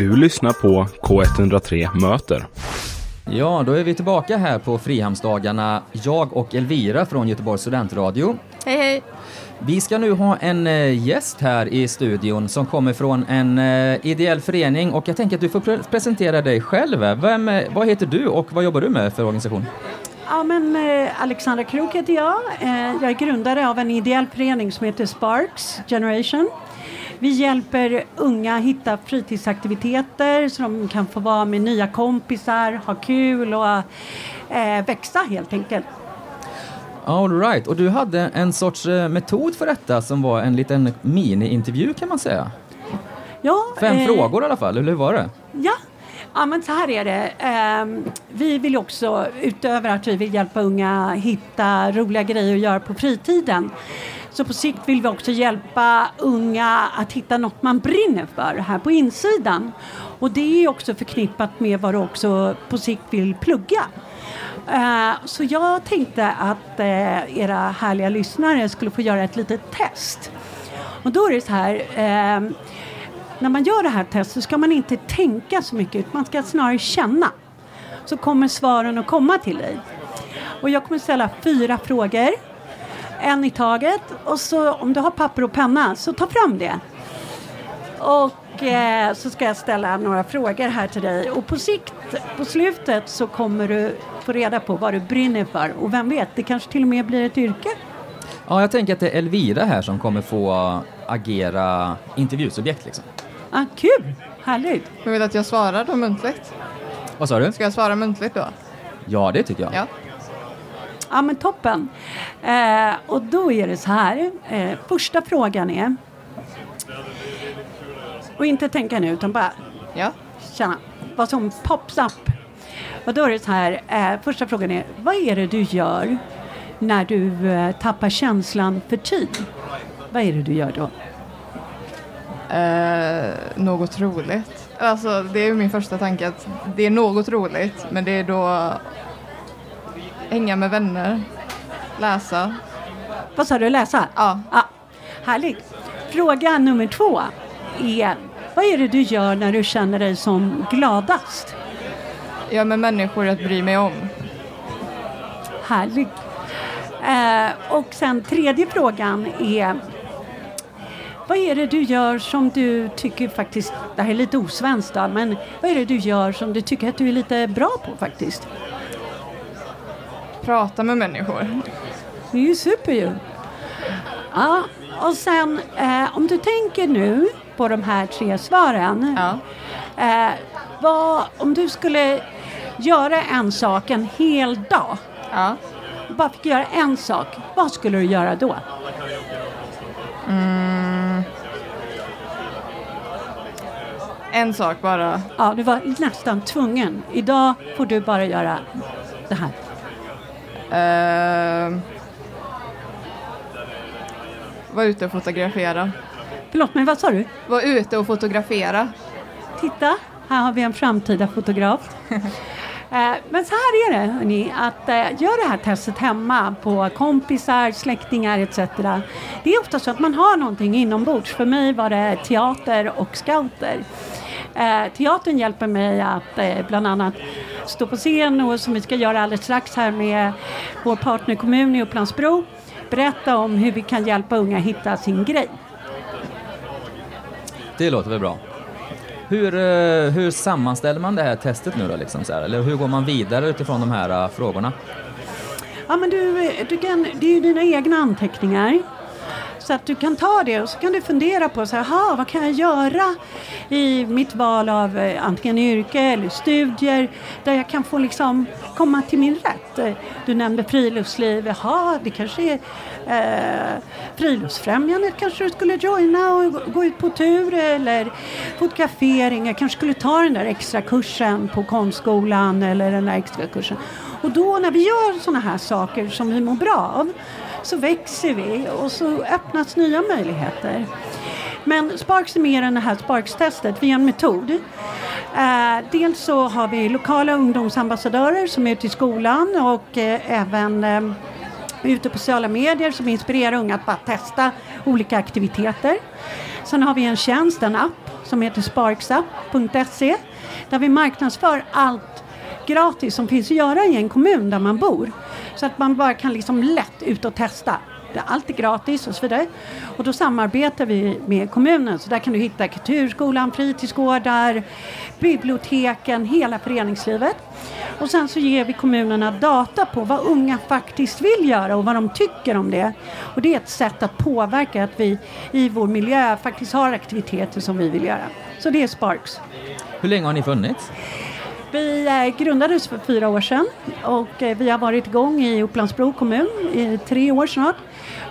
Du lyssnar på K103 Möter. Ja, då är vi tillbaka här på Frihamnsdagarna, jag och Elvira från Göteborgs studentradio. Hej hej! Vi ska nu ha en eh, gäst här i studion som kommer från en eh, ideell förening och jag tänker att du får pre- presentera dig själv. Vem, eh, vad heter du och vad jobbar du med för organisation? Ja, men eh, Alexandra Krok heter jag. Eh, jag är grundare av en ideell förening som heter Sparks Generation. Vi hjälper unga hitta fritidsaktiviteter så de kan få vara med nya kompisar, ha kul och eh, växa helt enkelt. All right. och du hade en sorts eh, metod för detta som var en liten mini-intervju kan man säga. Ja, Fem eh, frågor i alla fall, eller hur var det? Ja. Ja, men så här är det. Ehm, vi vill också, utöver att vi vill hjälpa unga hitta roliga grejer att göra på fritiden, så på sikt vill vi också hjälpa unga att hitta något man brinner för här på insidan. Och det är också förknippat med vad du också på sikt vill plugga. Eh, så jag tänkte att eh, era härliga lyssnare skulle få göra ett litet test. Och då är det så här, eh, när man gör det här testet ska man inte tänka så mycket, utan man ska snarare känna. Så kommer svaren att komma till dig. Och jag kommer ställa fyra frågor, en i taget. Och så om du har papper och penna, så ta fram det. Och eh, så ska jag ställa några frågor här till dig. Och på sikt, på slutet, så kommer du få reda på vad du brinner för. Och vem vet, det kanske till och med blir ett yrke. Ja, jag tänker att det är Elvira här som kommer få agera intervjusubjekt liksom. Ah, kul! Härligt! Jag vill att jag svarar då muntligt. Vad sa du? Ska jag svara muntligt då? Ja, det tycker jag. Ja. Ja men toppen. Eh, och då är det så här. Eh, första frågan är. Och inte tänka nu utan bara Ja. känna vad som pops up. Och då är det så här. Eh, första frågan är. Vad är det du gör när du eh, tappar känslan för tid? Vad är det du gör då? Eh, något roligt. Alltså det är min första tanke att det är något roligt men det är då hänga med vänner, läsa. Vad sa du? Läsa? Ja. Ja, härligt. Fråga nummer två är. Vad är det du gör när du känner dig som gladast? Jag med människor att bry mig om. Härligt. Eh, och sen tredje frågan är vad är det du gör som du tycker faktiskt, det här är lite osvenskt då, men vad är det du gör som du tycker att du är lite bra på faktiskt? Prata med människor. Det är ju super ju. Ja, och sen eh, om du tänker nu på de här tre svaren. Ja. Eh, vad, om du skulle göra en sak en hel dag, Ja. bara fick göra en sak, vad skulle du göra då? En sak bara. Ja, du var nästan tvungen. Idag får du bara göra det här. Uh, var ute och fotografera. Förlåt mig, vad sa du? Var ute och fotografera. Titta, här har vi en framtida fotograf. Eh, Men så här är det, hörni, att eh, gör det här testet hemma på kompisar, släktingar etc. Det är ofta så att man har någonting inombords. För mig var det teater och scouter. Eh, teatern hjälper mig att eh, bland annat stå på scen och som vi ska göra alldeles strax här med vår partnerkommun i Upplandsbro. Berätta om hur vi kan hjälpa unga hitta sin grej. Det låter väl bra. Hur, eh, hur sammanställer man det här testet nu då? Liksom så här? Eller hur går man vidare utifrån de här eh, frågorna? Ja, men du, du kan, det är ju dina egna anteckningar. Så att du kan ta det och så kan du fundera på så här, vad kan jag göra i mitt val av eh, antingen yrke eller studier där jag kan få liksom komma till min rätt. Eh, du nämnde friluftsliv, jaha det kanske är eh, Friluftsfrämjandet kanske du skulle joina och gå ut på tur eller fotografering. Jag kanske skulle ta den där extra kursen på konstskolan eller den där extra kursen. Och då när vi gör sådana här saker som vi mår bra av så växer vi och så öppnas nya möjligheter. Men Sparks är mer än det här Sparks-testet. Vi är en metod. Eh, dels så har vi lokala ungdomsambassadörer som är ute i skolan och eh, även eh, ute på sociala medier som inspirerar unga att bara testa olika aktiviteter. Sen har vi en tjänst, en app som heter Sparksapp.se där vi marknadsför allt gratis som finns att göra i en kommun där man bor. Så att man bara kan liksom lätt ut och testa. Allt är gratis och så vidare. Och då samarbetar vi med kommunen. Så där kan du hitta kulturskolan, fritidsgårdar, biblioteken, hela föreningslivet. Och sen så ger vi kommunerna data på vad unga faktiskt vill göra och vad de tycker om det. Och det är ett sätt att påverka att vi i vår miljö faktiskt har aktiviteter som vi vill göra. Så det är Sparks. Hur länge har ni funnits? Vi eh, grundades för fyra år sedan och eh, vi har varit igång i Upplandsbro kommun i tre år snart.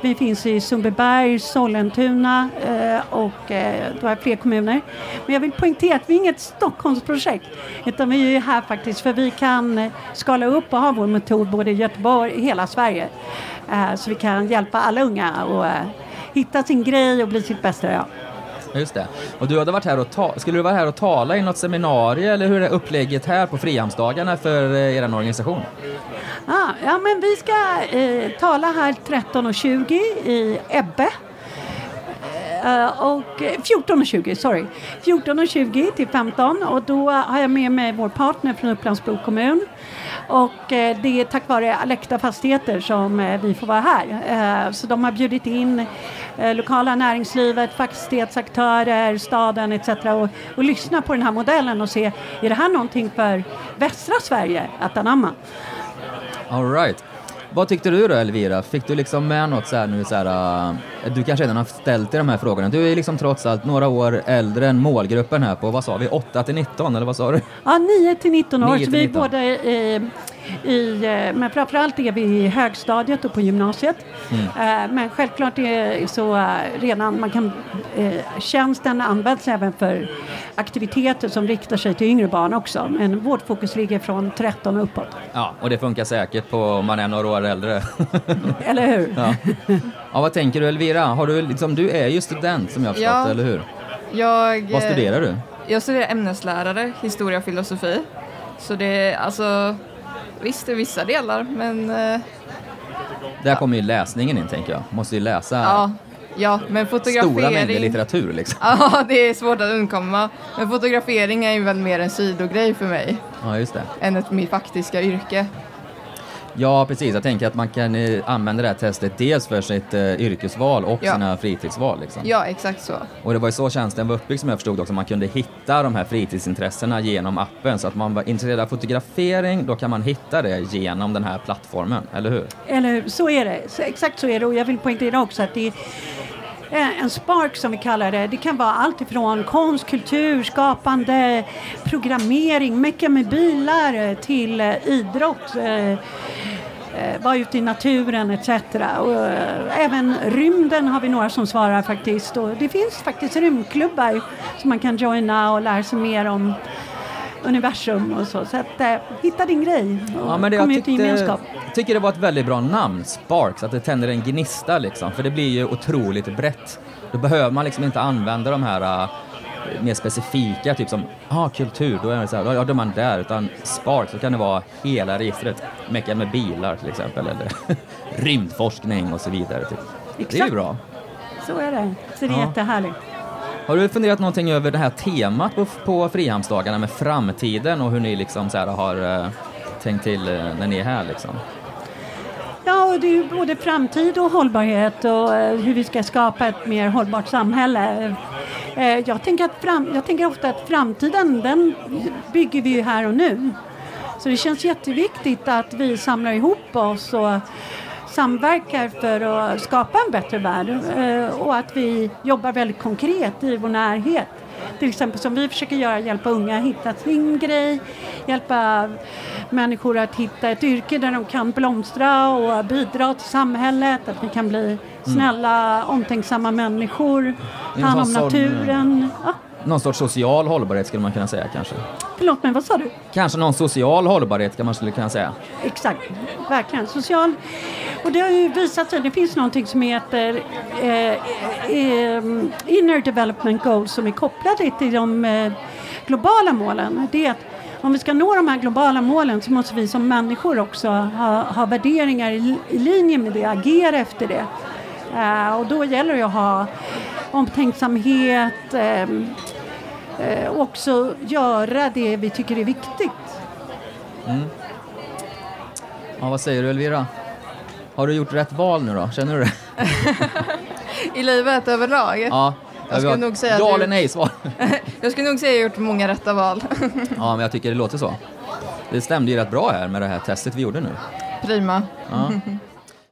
Vi finns i Sundbyberg, Sollentuna eh, och det var fler kommuner. Men jag vill poängtera att vi är inget Stockholmsprojekt utan vi är här faktiskt för vi kan skala upp och ha vår metod både i Göteborg och hela Sverige. Så vi kan hjälpa alla unga att hitta sin grej och bli sitt bästa jag. Just det. Och du hade varit här och ta- skulle du vara här och tala i något seminarium eller hur är upplägget här på Frihamnsdagarna för eh, er organisation? Ah, ja, men vi ska eh, tala här 13.20 i Ebbe. Eh, och eh, 14.20, sorry. 14.20 till 15 och då har jag med mig vår partner från Upplands-Bro kommun. Och eh, det är tack vare Alekta Fastigheter som eh, vi får vara här. Eh, så de har bjudit in eh, lokala näringslivet, fastighetsaktörer, staden etc. Och, och lyssna på den här modellen och se, är det här någonting för västra Sverige att anamma? All right. Vad tyckte du då Elvira? Fick du liksom med något så här nu så här, uh, du kanske redan har ställt dig de här frågorna. Du är liksom trots allt några år äldre än målgruppen här på, vad sa vi, 8 till 19 eller vad sa du? Ja, 9 till 19 år. 9 Så vi är 19. både i, eh, men framförallt är vi i högstadiet och på gymnasiet. Mm. Eh, Men självklart är så eh, redan, man kan, tjänsten används även för aktiviteter som riktar sig till yngre barn också. Men vårt fokus ligger från 13 och uppåt. Ja, och det funkar säkert på om man är några år äldre. Eller hur? ja. ja, vad tänker du Elvira? Har du, liksom, du är ju student som jag har förstått Ja. eller hur? Jag, Vad studerar du? Jag studerar ämneslärare, historia och filosofi. Så det är alltså, visst är vissa delar, men eh, Där kommer ju läsningen in tänker jag. Måste ju läsa ja, ja, men fotografering. stora mängder litteratur liksom. Ja, det är svårt att undkomma. Men fotografering är ju väl mer en sidogrej för mig Ja, just det. än ett mitt faktiska yrke. Ja, precis. Jag tänker att man kan eh, använda det här testet dels för sitt eh, yrkesval och Ja. sina fritidsval. Liksom. Ja, exakt så. Och det var ju så tjänsten var uppbyggd som jag förstod också. Man kunde hitta de här fritidsintressena genom appen. Så att man var intresserad av fotografering, då kan man hitta det genom den här plattformen, eller hur? Eller? Så är det. Så, exakt så är det. Och jag vill poängtera också att det är eh, en spark som vi kallar det. Det kan vara allt ifrån konst, kultur, skapande, programmering, mecka med bilar eh, till eh, idrott. Eh, eh, Vara ute i naturen etc. Och, eh, även rymden har vi några som svarar faktiskt. Och det finns faktiskt rymdklubbar som man kan joina och lära sig mer om universum och så. Så att, eh, hitta din grej och Ja, men det, kom jag ut i gemenskap. tyckte, tycker det var ett väldigt bra namn, Sparks, att det tänder en gnista liksom. För det blir ju otroligt brett. Då behöver man liksom inte använda de här äh, mer specifika, typ som ah, kultur, då är det så här, ja då är man där. Utan Sparks, så kan det vara hela registret. Mecka med bilar till exempel, eller rymdforskning och så vidare. Typ. Det är ju Exakt. bra. Så är det. Så det är Ja. jättehärligt. Har du funderat någonting över det här temat på, på Frihamnsdagarna med framtiden och hur ni liksom så här har äh, tänkt till äh, när ni är här liksom? Ja, och det är ju både framtid och hållbarhet och eh, hur vi ska skapa ett mer hållbart samhälle. Eh, jag, tänker att fram, jag tänker ofta att framtiden, den bygger vi ju här och nu. Så det känns jätteviktigt att vi samlar ihop oss och samverkar för att skapa en bättre värld eh, och att vi jobbar väldigt konkret i vår närhet. Till exempel som vi försöker göra, hjälpa unga att hitta sin grej, hjälpa människor att hitta ett yrke där de kan blomstra och bidra till samhället, att vi kan bli snälla, omtänksamma människor, ta hand om naturen. Ja, Någon sorts social hållbarhet skulle man kunna säga kanske. förlåt mig, vad sa du? Kanske någon social hållbarhet kan man skulle kunna säga. Exakt, verkligen. Social. Och det har ju visat sig, det finns någonting som heter eh, eh, Inner Development Goals som är kopplade till de eh, globala målen. Det är att om vi ska nå de här globala målen så måste vi som människor också ha, ha värderingar i, i linje med det, agera efter det. Eh, och då gäller det att ha omtänksamhet, eh, eh, och också göra det vi tycker är viktigt. Ja, vad säger du Elvira? Har du gjort rätt val nu då? Känner du det? I livet överlag? Ja. Jag skulle nog säga Ja eller nej svar. Jag skulle nog säga att jag har gjort många rätta val. Ja, men jag tycker det låter så. Det stämde ju rätt bra här med det här testet vi gjorde nu. Prima. Ja.